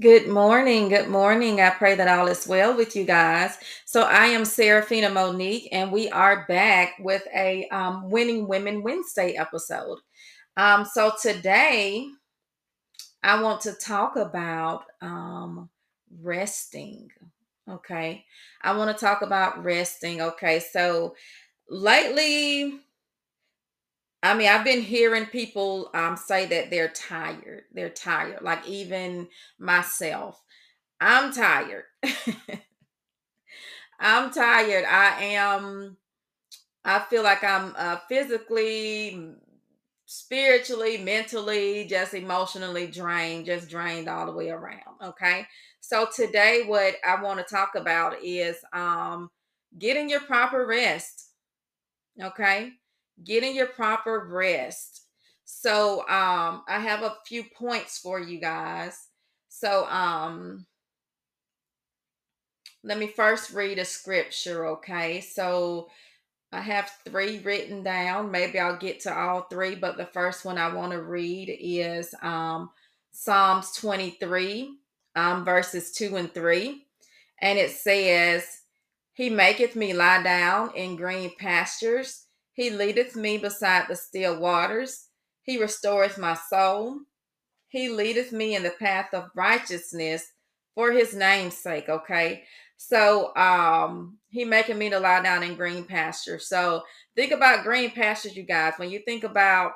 Good morning. Good morning. I pray that all is well with you guys. So, I am Serafina Monique, and we are back with a um, Winning Women Wednesday episode. Um, so, today I want to talk about um, resting. Okay. I want to talk about resting. Okay. So, lately, I mean, I've been hearing people um, say that they're tired. They're tired, like even myself. I'm tired. I'm tired. I am, I feel like I'm uh, physically, spiritually, mentally, just emotionally drained, just drained all the way around. Okay. So today, what I want to talk about is um, getting your proper rest. Okay. Getting your proper rest. So um, I have a few points for you guys. So um, let me first read a scripture, okay? So I have three written down. Maybe I'll get to all three, but the first one I want to read is um, Psalms 23, um, verses 2 and 3. And it says, He maketh me lie down in green pastures. He leadeth me beside the still waters. He restoreth my soul. He leadeth me in the path of righteousness for his name's sake. Okay. So um he making me to lie down in green pasture. So think about green pastures, you guys. When you think about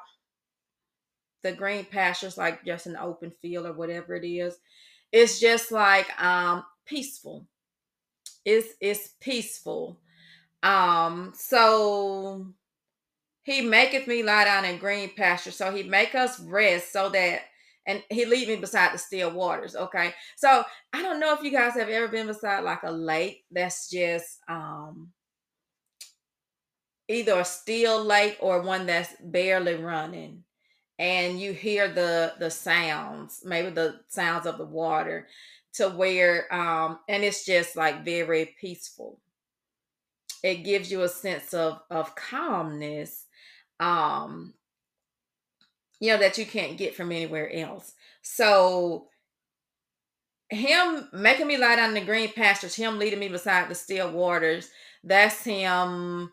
the green pastures, like just an open field or whatever it is, it's just like um peaceful. It's it's peaceful. Um, so he maketh me lie down in green pasture. So he make us rest so that and he lead me beside the still waters. Okay. So I don't know if you guys have ever been beside like a lake that's just um either a still lake or one that's barely running. And you hear the the sounds, maybe the sounds of the water to where um and it's just like very peaceful. It gives you a sense of of calmness. Um you know, that you can't get from anywhere else. So him making me lie down in the green pastures, him leading me beside the still waters, that's him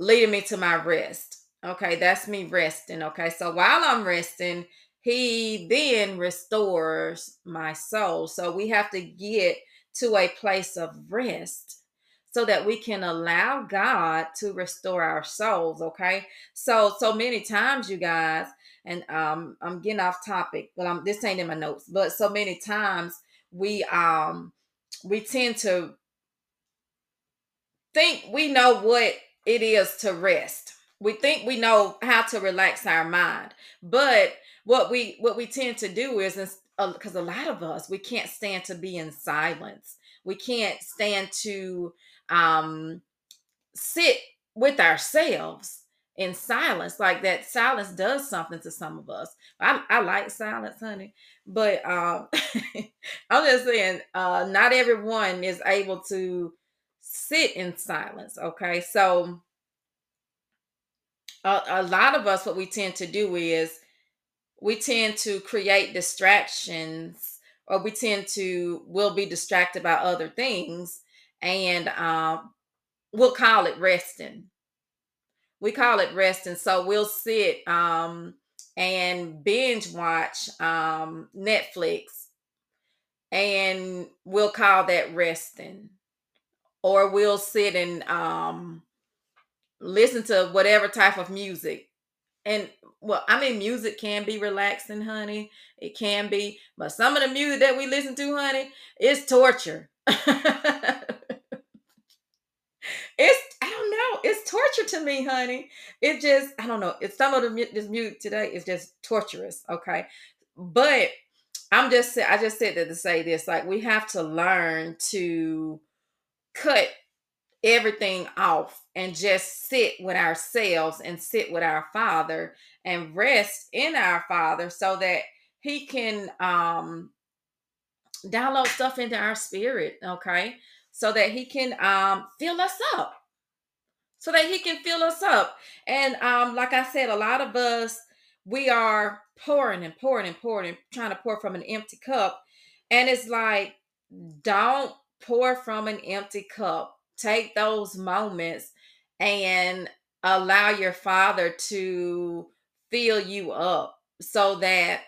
leading me to my rest. Okay, that's me resting. Okay, so while I'm resting, he then restores my soul. So we have to get to a place of rest so that we can allow God to restore our souls. Okay, so so many times, you guys, and um, I'm getting off topic, but I'm this ain't in my notes. But so many times we um we tend to think we know what it is to rest. We think we know how to relax our mind, but what we what we tend to do is because a lot of us we can't stand to be in silence. We can't stand to um, sit with ourselves in silence. Like that silence does something to some of us. I, I like silence, honey, but um, I'm just saying, uh, not everyone is able to sit in silence. Okay, so a, a lot of us, what we tend to do is we tend to create distractions, or we tend to will be distracted by other things, and um, we'll call it resting. We call it resting. So we'll sit um, and binge watch um, Netflix, and we'll call that resting or we'll sit and um listen to whatever type of music. And well, I mean, music can be relaxing, honey. It can be, but some of the music that we listen to, honey, is torture. it's I don't know. It's torture to me, honey. It just I don't know. It's some of the this music today is just torturous. Okay, but I'm just I just said that to say this. Like we have to learn to cut everything off and just sit with ourselves and sit with our father and rest in our father so that he can um download stuff into our spirit okay so that he can um fill us up. So that he can fill us up. And um like i said a lot of us we are pouring and pouring and pouring and trying to pour from an empty cup. And it's like, don't pour from an empty cup. Take those moments and allow your father to fill you up so that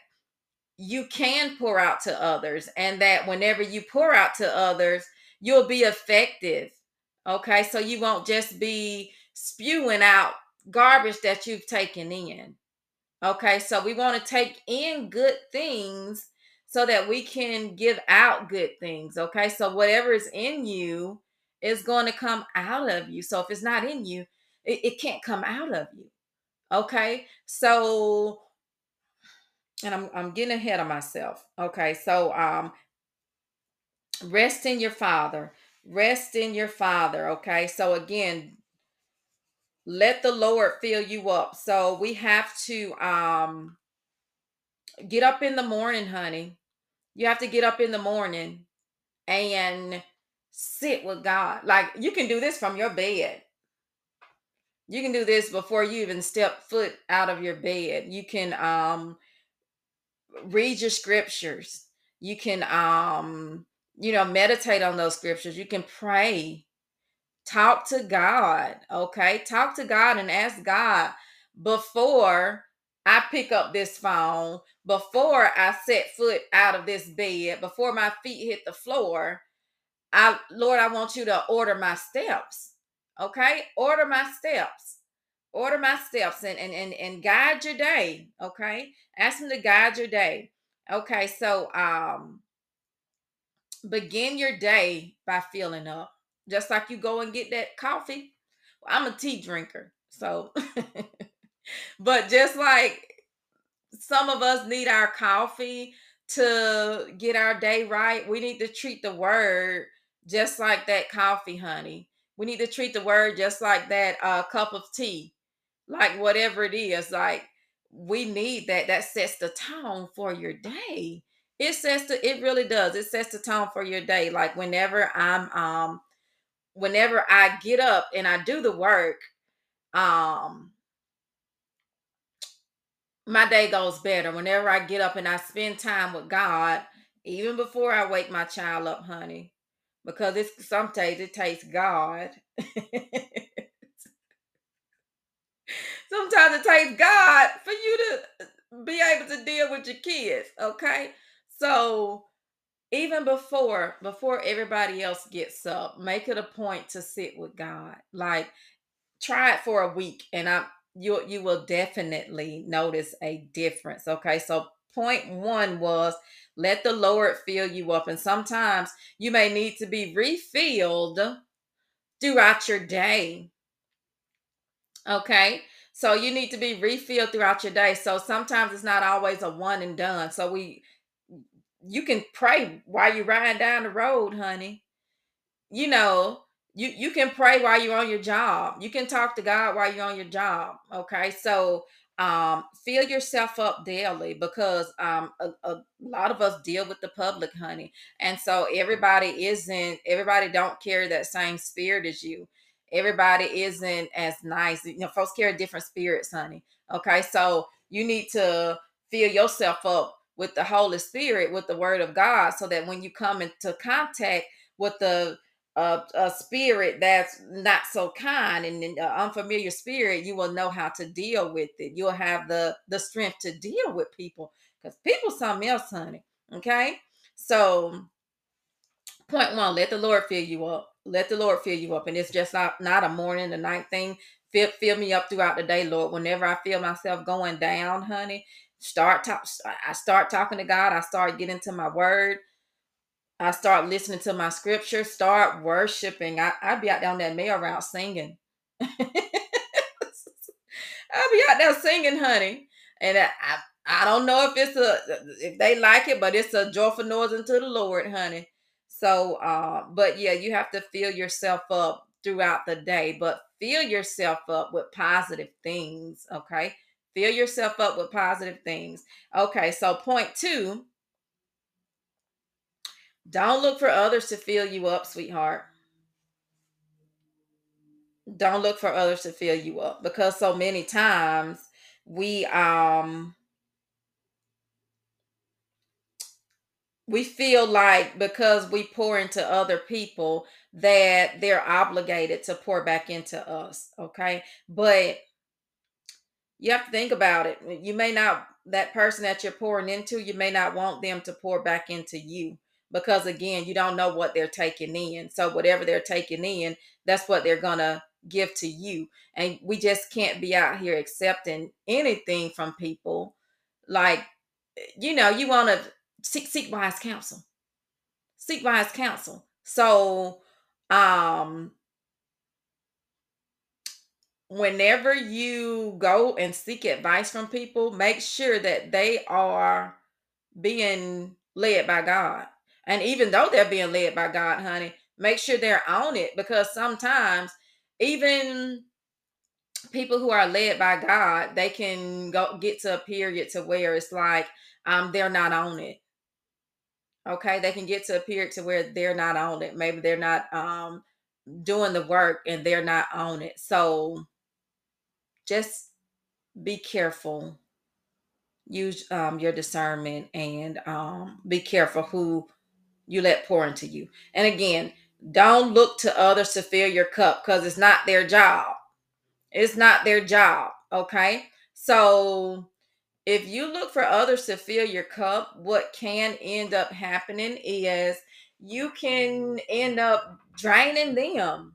you can pour out to others and that whenever you pour out to others you'll be effective okay? So you won't just be spewing out garbage that you've taken in okay? So we want to take in good things so that we can give out good things okay? So whatever is in you is going to come out of you. So if it's not in you it, it can't come out of you okay? So and I'm I'm getting ahead of myself. Okay, so um rest in your father. Rest in your father. Okay. So again, let the Lord fill you up. So we have to um get up in the morning, honey. You have to get up in the morning and sit with God. Like you can do this from your bed. You can do this before you even step foot out of your bed. You can um read your scriptures you can um you know meditate on those scriptures. You can pray. Talk to god okay? Talk to god and ask god before i pick up this phone before i set foot out of this bed before my feet hit the floor i lord i want you to order my steps okay? Order my steps. Order my steps and and and, and guide your day okay? Ask him to guide your day okay? So um begin your day by filling up just like you go and get that coffee. Well, i'm a tea drinker so but just like some of us need our coffee to get our day right we need to treat the word just like that coffee honey. We need to treat the word just like that uh, cup of tea like whatever it is like we need that that sets the tone for your day it sets the it really does. It sets the tone for your day. Like whenever i'm um whenever i get up and i do the work um my day goes better. Whenever i get up and i spend time with god even before i wake my child up honey because it's some days it takes god. Sometimes it takes God for you to be able to deal with your kids, okay? So even before before everybody else gets up, make it a point to sit with God. Like try it for a week and I you you will definitely notice a difference, okay? So point 1 was let the Lord fill you up and sometimes you may need to be refilled throughout your day. Okay. So you need to be refilled throughout your day. So sometimes it's not always a one and done. So we you can pray while you're riding down the road, honey you know, you you can pray while you're on your job. You can talk to God while you're on your job. Okay, so um, fill yourself up daily because um, a, a lot of us deal with the public, honey, and so everybody isn't. Everybody don't carry that same spirit as you. Everybody isn't as nice. You know, folks carry different spirits, honey. Okay, so you need to fill yourself up with the Holy Spirit, with the Word of God, so that when you come into contact with the a, a spirit that's not so kind and an uh, unfamiliar spirit, you will know how to deal with it. You'll have the the strength to deal with people because people something else, honey. Okay, so point one, let the Lord fill you up. Let the Lord fill you up, and it's just not not a morning and night thing. Fill, fill me up throughout the day, Lord. Whenever I feel myself going down, honey, start talk. I start talking to God. I start getting to my word. I start listening to my scripture, start worshiping. I, I'd be out down that mail route singing. I'll be out there singing, honey. And I, I, I don't know if it's a if they like it, but it's a joyful noise unto the Lord, honey. So uh, but yeah, you have to fill yourself up throughout the day, but fill yourself up with positive things. Okay. Fill yourself up with positive things. Okay, so point two don't look for others to fill you up, sweetheart. Don't look for others to fill you up because so many times we um we feel like because we pour into other people that they're obligated to pour back into us okay but you have to think about it. You may not that person that you're pouring into you may not want them to pour back into you because again you don't know what they're taking in. So whatever they're taking in that's what they're gonna give to you. And we just can't be out here accepting anything from people. Like you know you want to seek seek wise counsel. Seek wise counsel. So um whenever you go and seek advice from people make sure that they are being led by god and even though they're being led by god honey make sure they're on it because sometimes even people who are led by God, they can go get to a period to where it's like um they're not on it. Okay, they can get to a period to where they're not on it. Maybe they're not um doing the work and they're not on it. So just be careful. Use um your discernment and um be careful who you let pour into you. And again, don't look to others to fill your cup because it's not their job It's not their job. Okay. So if you look for others to fill your cup, what can end up happening is you can end up draining them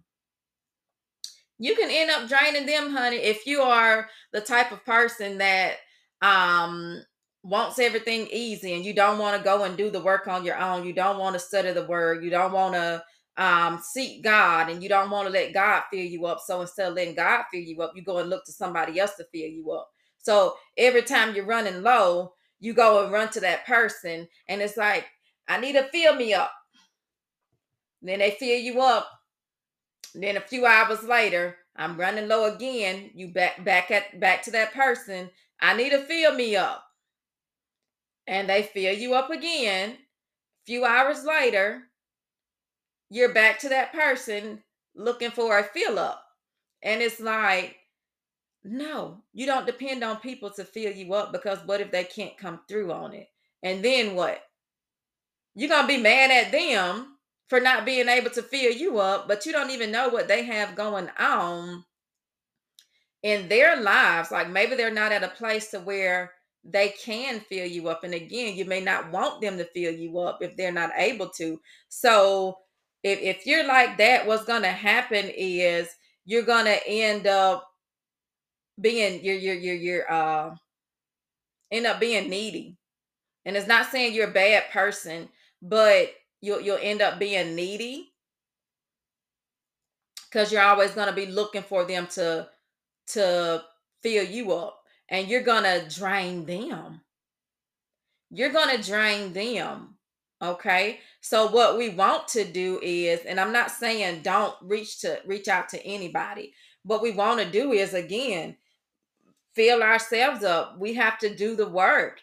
you can end up draining them, honey, if you are the type of person that um wants everything easy and you don't want to go and do the work on your own. You don't want to study the word. You don't want to um seek God and you don't want to let God fill you up. So instead of letting God fill you up, you go and look to somebody else to fill you up. So every time you're running low, you go and run to that person and it's like, I need to fill me up. And Then they fill you up then a few hours later, I'm running low again. You back back at back to that person. I need to fill me up. And they fill you up again. A few hours later, you're back to that person looking for a fill up. And it's like, no, you don't depend on people to fill you up because what if they can't come through on it? And then what? You're gonna be mad at them for not being able to fill you up, but you don't even know what they have going on in their lives. Like maybe they're not at a place to where they can fill you up. And again, you may not want them to fill you up if they're not able to. So if, if you're like that, what's gonna happen is you're gonna end up being you're you're you're you're uh end up being needy. And it's not saying you're a bad person, but you'll you'll end up being needy. Because you're always going to be looking for them to to fill you up and you're going to drain them. You're going to drain them okay? So what we want to do is and i'm not saying don't reach to reach out to anybody what we want to do is again fill ourselves up. We have to do the work.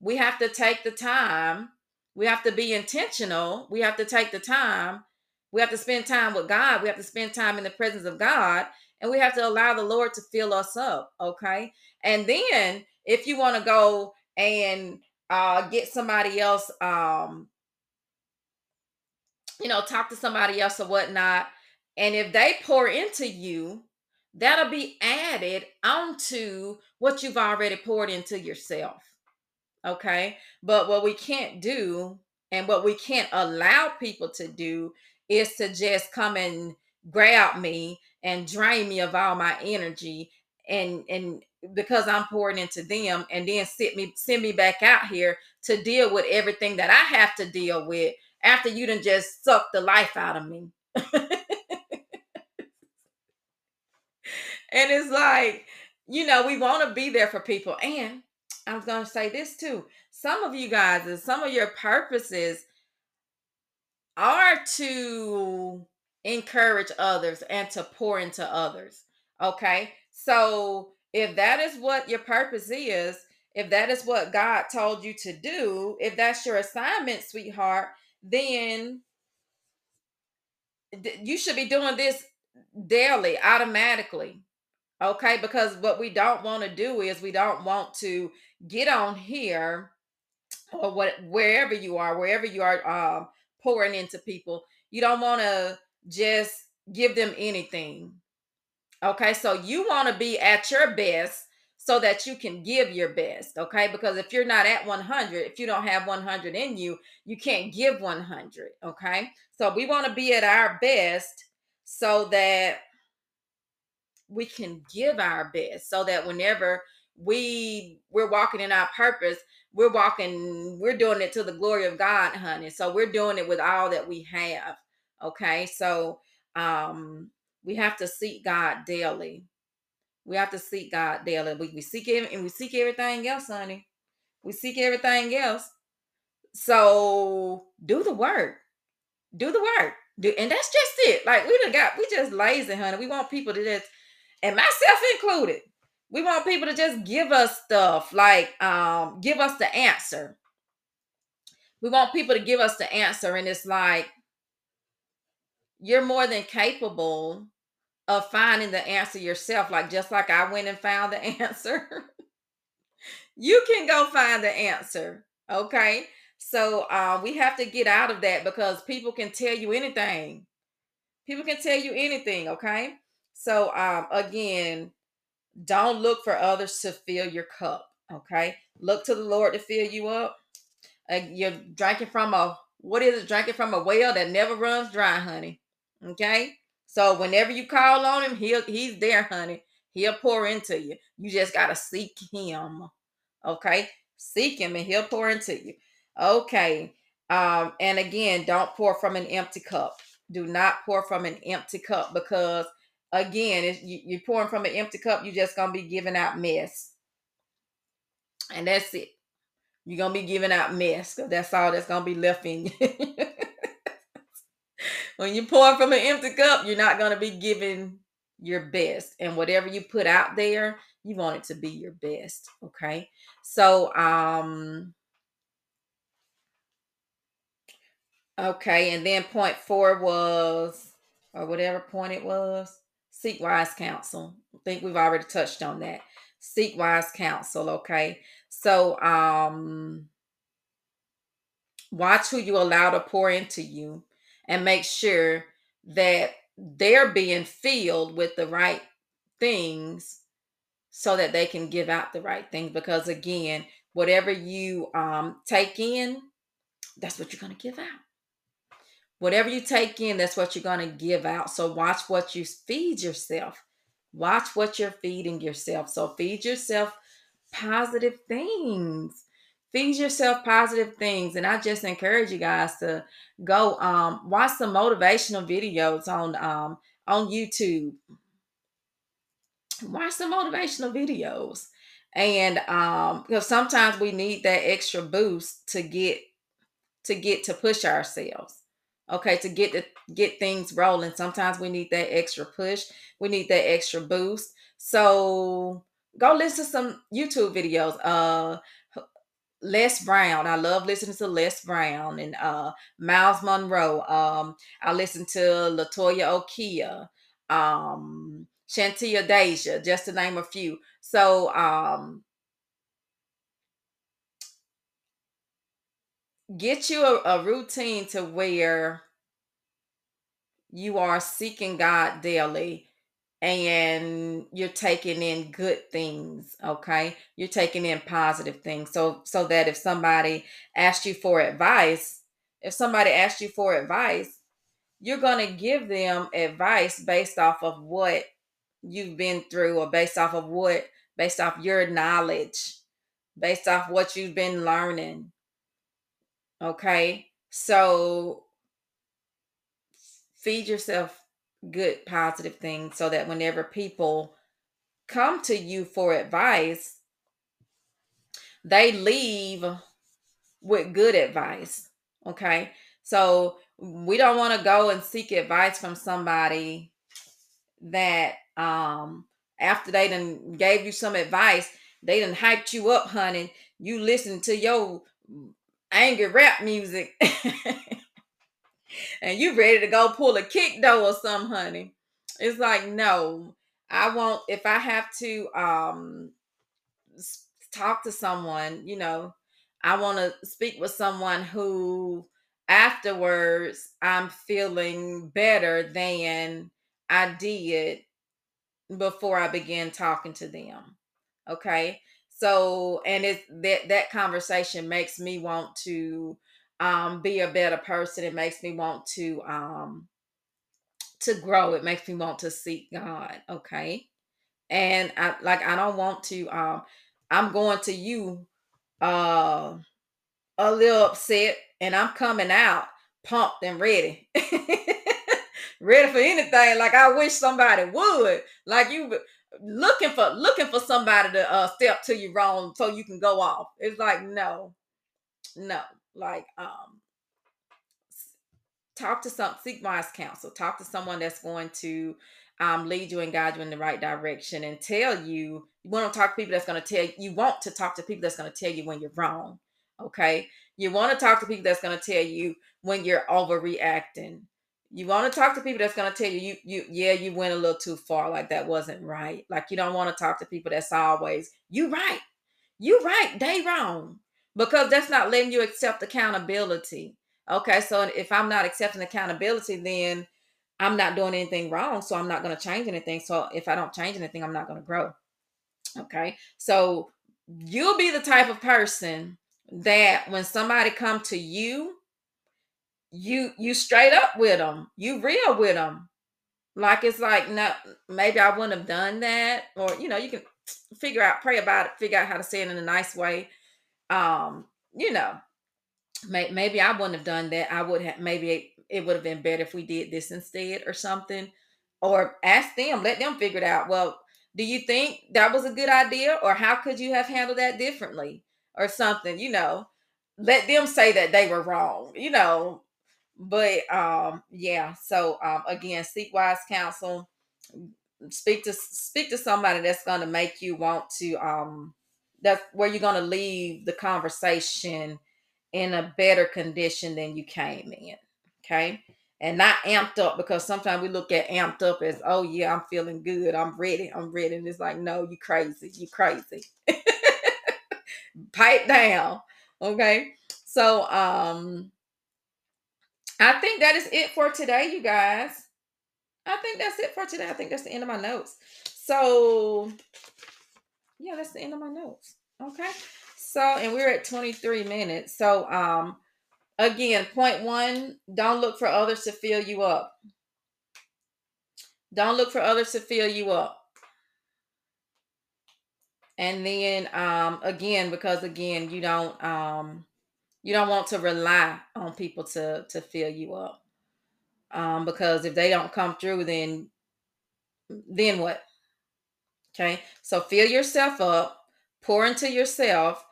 We have to take the time. We have to be intentional. We have to take the time. We have to spend time with God. We have to spend time in the presence of God. And we have to allow the Lord to fill us up. Okay. And then if you want to go and uh, get somebody else, um, you know, talk to somebody else or whatnot. And if they pour into you, that'll be added onto what you've already poured into yourself. Okay. But what we can't do and what we can't allow people to do is to just come and grab me and drain me of all my energy and and because I'm pouring into them and then sit me send me back out here to deal with everything that I have to deal with after you done just suck the life out of me. and it's like, you know, we want to be there for people. And I was going to say this too. Some of you guys, and some of your purposes are to encourage others and to pour into others. Okay. So if that is what your purpose is, if that is what God told you to do, if that's your assignment, sweetheart, then you should be doing this daily, automatically. Okay. Because what we don't want to do is we don't want to get on here or what wherever you are, wherever you are um pouring into people, you don't want to just give them anything. Okay, so you want to be at your best so that you can give your best. Okay, because if you're not at 100, if you don't have 100 in you, you can't give 100. Okay, so we want to be at our best so that we can give our best, so that whenever we we're walking in our purpose, we're walking, we're doing it to the glory of God, honey. So we're doing it with all that we have. Okay, so um we have to seek God daily. We have to seek God daily. We, we seek him and we seek everything else, honey. We seek everything else. So do the work. Do the work. Do, and that's just it. Like we done got we just lazy, honey. We want people to just, and myself included, we want people to just give us stuff, like um, give us the answer. We want people to give us the answer, and it's like you're more than capable of finding the answer yourself. Like just like I went and found the answer, you can go find the answer. Okay. So uh, we have to get out of that because people can tell you anything. People can tell you anything. Okay. So um, again, don't look for others to fill your cup. Okay. Look to the Lord to fill you up. Uh, you're drinking from a what is it? Drinking from a well that never runs dry, honey. Okay. So whenever you call on him, he'll he's there, honey. He'll pour into you. You just gotta seek him. Okay. Seek him and he'll pour into you. Okay. Um, and again, don't pour from an empty cup. Do not pour from an empty cup because again, you, you're pouring from an empty cup, you're just gonna be giving out mess. And that's it. You're gonna be giving out mess because that's all that's gonna be left in you. when you pour from an empty cup, you're not gonna be giving your best. And whatever you put out there, you want it to be your best. Okay. So um okay, and then point four was or whatever point it was, seek wise counsel. I think we've already touched on that. Seek wise counsel, okay? So um watch who you allow to pour into you and make sure that they're being filled with the right things so that they can give out the right things because again whatever you um, take in that's what you're going to give out whatever you take in that's what you're going to give out. So watch what you feed yourself. Watch what you're feeding yourself. So feed yourself positive things. Feed yourself positive things. And i just encourage you guys to go um, watch some motivational videos on um, on youtube. Watch some motivational videos. And um because sometimes we need that extra boost to get to get to push ourselves okay to get to get things rolling sometimes we need that extra push we need that extra boost so go listen to some youtube videos uh Les Brown. I love listening to Les Brown and uh Myles Munroe. Um, I listen to Latoya Okia, um, Shantia Deja, just to name a few. So um get you a, a routine to where you are seeking God daily and you're taking in good things okay? You're taking in positive things. So so that if somebody asks you for advice if somebody asks you for advice you're going to give them advice based off of what you've been through or based off of what based off your knowledge based off what you've been learning okay? So feed yourself good positive things so that whenever people come to you for advice they leave with good advice okay? So we don't want to go and seek advice from somebody that um after they done gave you some advice they done hyped you up honey. You listen to your angry rap music and you ready to go pull a kick though or something, honey. It's like, no, I won't if I have to um talk to someone, you know, I want to speak with someone who afterwards I'm feeling better than I did before I began talking to them. Okay. So, and it that that conversation makes me want to um be a better person. It makes me want to um to grow. It makes me want to seek God. Okay. And I like I don't want to um I'm going to you uh a little upset and I'm coming out pumped and ready. ready for anything. Like I wish somebody would. Like you looking for looking for somebody to uh step to you wrong so you can go off. It's like no, no. Like um talk to some seek wise counsel. Talk to someone that's going to um, lead you and guide you in the right direction and tell you you want to talk to people that's going to tell you want to talk to people that's going to tell you when you're wrong okay you want to talk to people that's going to tell you when you're overreacting you want to talk to people that's going to tell you you you yeah you went a little too far like that wasn't right. Like you don't want to talk to people that's always you right. You right. They wrong. Because that's not letting you accept accountability. Okay so if i'm not accepting accountability then i'm not doing anything wrong so i'm not going to change anything. So if i don't change anything i'm not going to grow. Okay? So you'll be the type of person that when somebody come to you you you straight up with them you real with them like it's like no maybe i wouldn't have done that or you know you can figure out pray about it figure out how to say it in a nice way. Um you know may, maybe i wouldn't have done that. I would have maybe it, it would have been better if we did this instead or something. Or ask them let them figure it out. Well do you think that was a good idea or how could you have handled that differently or something you know? Let them say that they were wrong you know but um yeah so um again seek wise counsel speak to speak to somebody that's going to make you want to um that's where you're going to leave the conversation in a better condition than you came in okay? And not amped up because sometimes we look at amped up as oh yeah i'm feeling good i'm ready i'm ready and it's like no you crazy you crazy. Pipe down okay? So um I think that is it for today, you guys. I think that's it for today. I think that's the end of my notes. So, yeah, that's the end of my notes. Okay. So, and we're at 23 minutes. So, um, again, point one, don't look for others to fill you up. Don't look for others to fill you up. And then um again, because again, you don't um you don't want to rely on people to to fill you up. Um, because if they don't come through then then what? Okay? So fill yourself up pour into yourself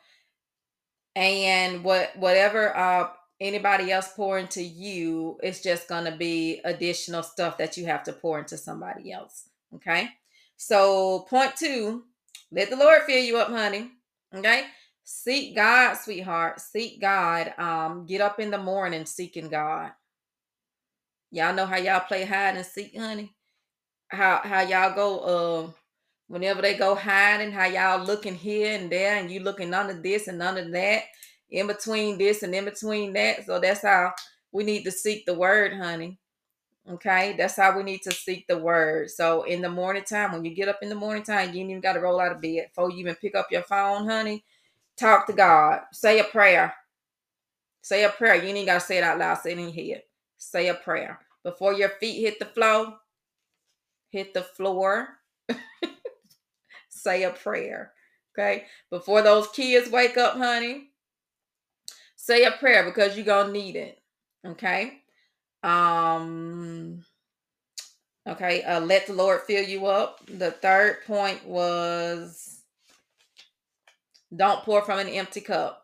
and what whatever uh anybody else pour into you it's just to be additional stuff that you have to pour into somebody else. Okay? So point two let the lord fill you up honey. Okay Seek God, sweetheart. Seek God. Um, get up in the morning seeking God. Y'all know how y'all play hide and seek, honey. How how y'all go uh whenever they go hiding, how y'all looking here and there, and you looking under this and under that, in between this and in between that. So that's how we need to seek the word, honey. Okay, that's how we need to seek the word. So in the morning time, when you get up in the morning time, you ain't even got to roll out of bed. Before you even pick up your phone, honey, Talk to God. Say a prayer. Say a prayer. You ain't got to say it out loud. Say it in your head. Say a prayer. Before your feet hit the floor, hit the floor. say a prayer. Okay. Before those kids wake up, honey, say a prayer because you're going to need it. Okay. Um, okay. Uh, let the Lord fill you up. The third point was don't pour from an empty cup.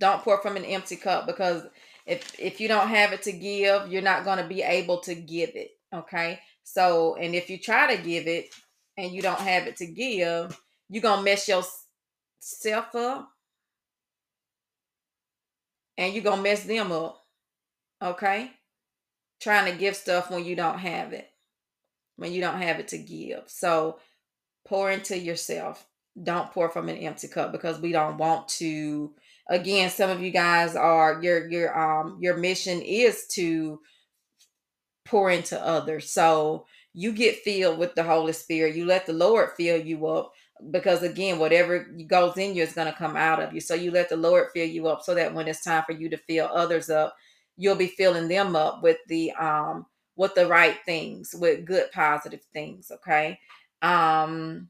Don't pour from an empty cup because if if you don't have it to give, you're not going to be able to give it. Okay? So, and if you try to give it and you don't have it to give, you're going to mess yourself up and you're going to mess them up. Okay? Trying to give stuff when you don't have it. When you don't have it to give. So, pour into yourself don't pour from an empty cup because we don't want to again, some of you guys are your your um your mission is to pour into others. So you get filled with the Holy Spirit. You let the Lord fill you up because again, whatever goes in you is going to come out of you. So you let the Lord fill you up so that when it's time for you to fill others up, you'll be filling them up with the um with the right things, with good positive things, okay? Um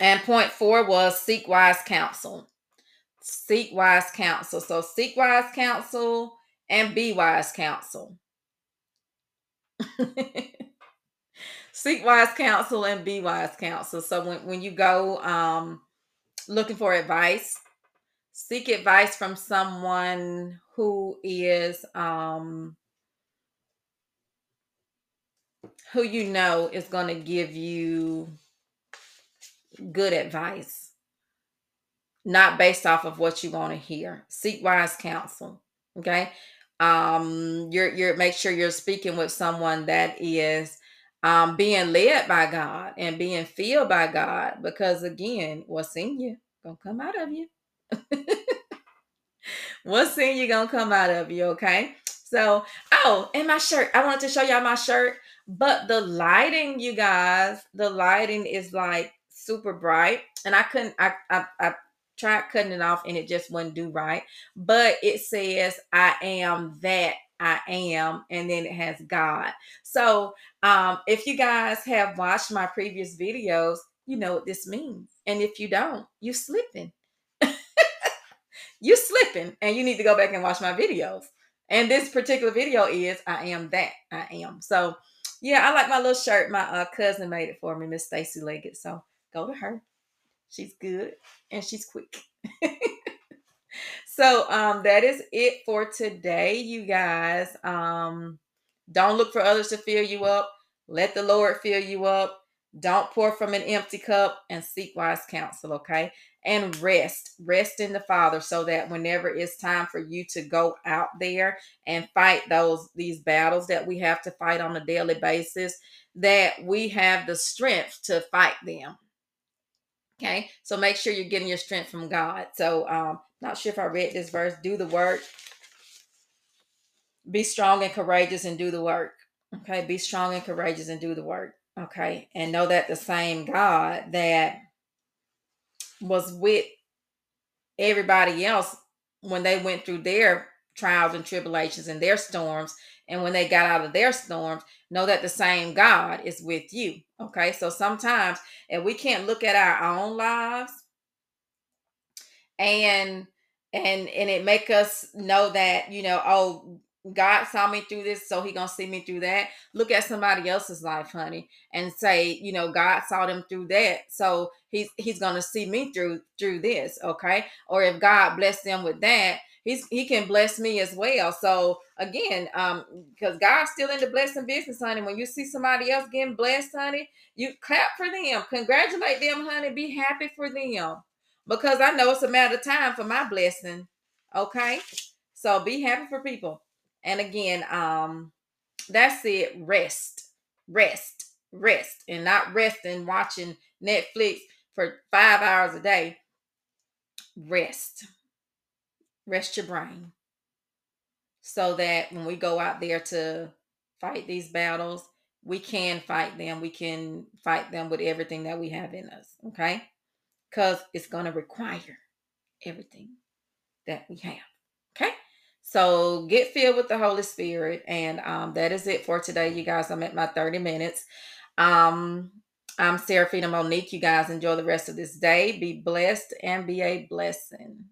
and point 4 was seek wise counsel. Seek wise counsel. So seek wise counsel and be wise counsel. Seek wise counsel and be wise counsel. So when, when you go um, looking for advice, seek advice from someone who is um, who you know is going to give you good advice, not based off of what you want to hear. Seek wise counsel. Okay um you're you're make sure you're speaking with someone that is um being led by God and being filled by God because again what's in you gonna come out of you what's in you gonna come out of you okay so oh and my shirt I wanted to show y'all my shirt but the lighting you guys the lighting is like super bright and I couldn't I I, I tried cutting it off and it just wouldn't do right. But it says, I am that I am, and then it has God. So um, if you guys have watched my previous videos, you know what this means. And if you don't, you're slipping. you're slipping, and you need to go back and watch my videos. And this particular video is I am that I am. So yeah, I like my little shirt. My uh, cousin made it for me, Miss Stacy Leggett. So go to her. She's good and she's quick. so um that is it for today, you guys. Um don't look for others to fill you up. Let the Lord fill you up. Don't pour from an empty cup and seek wise counsel, okay? And rest. Rest in the Father so that whenever it's time for you to go out there and fight those these battles that we have to fight on a daily basis, that we have the strength to fight them. Okay, so make sure you're getting your strength from God. So, um, not sure if I read this verse. Do the work. Be strong and courageous and do the work. Okay, be strong and courageous and do the work. Okay, and know that the same God that was with everybody else when they went through their trials and tribulations and their storms, and when they got out of their storms, know that the same God is with you. Okay. So sometimes, and we can't look at our own lives and and and it make us know that you know oh god saw me through this so he gonna see me through that look at somebody else's life honey and say you know god saw them through that so he's he's gonna see me through through this okay or if god blessed them with that he's he can bless me as well. So again, um, because God's still in the blessing business, honey. When you see somebody else getting blessed, honey, you clap for them, congratulate them, honey, be happy for them. Because I know it's a matter of time for my blessing. Okay. So be happy for people. And again, um, that's it. Rest, rest, rest, and not resting watching Netflix for five hours a day. Rest rest your brain so that when we go out there to fight these battles, we can fight them. We can fight them with everything that we have in us, okay? Because it's going to require everything that we have, okay? So get filled with the Holy Spirit. And um, that is it for today, you guys. I'm at my 30 minutes. Um, I'm Seraphina Monique. You guys enjoy the rest of this day. Be blessed and be a blessing.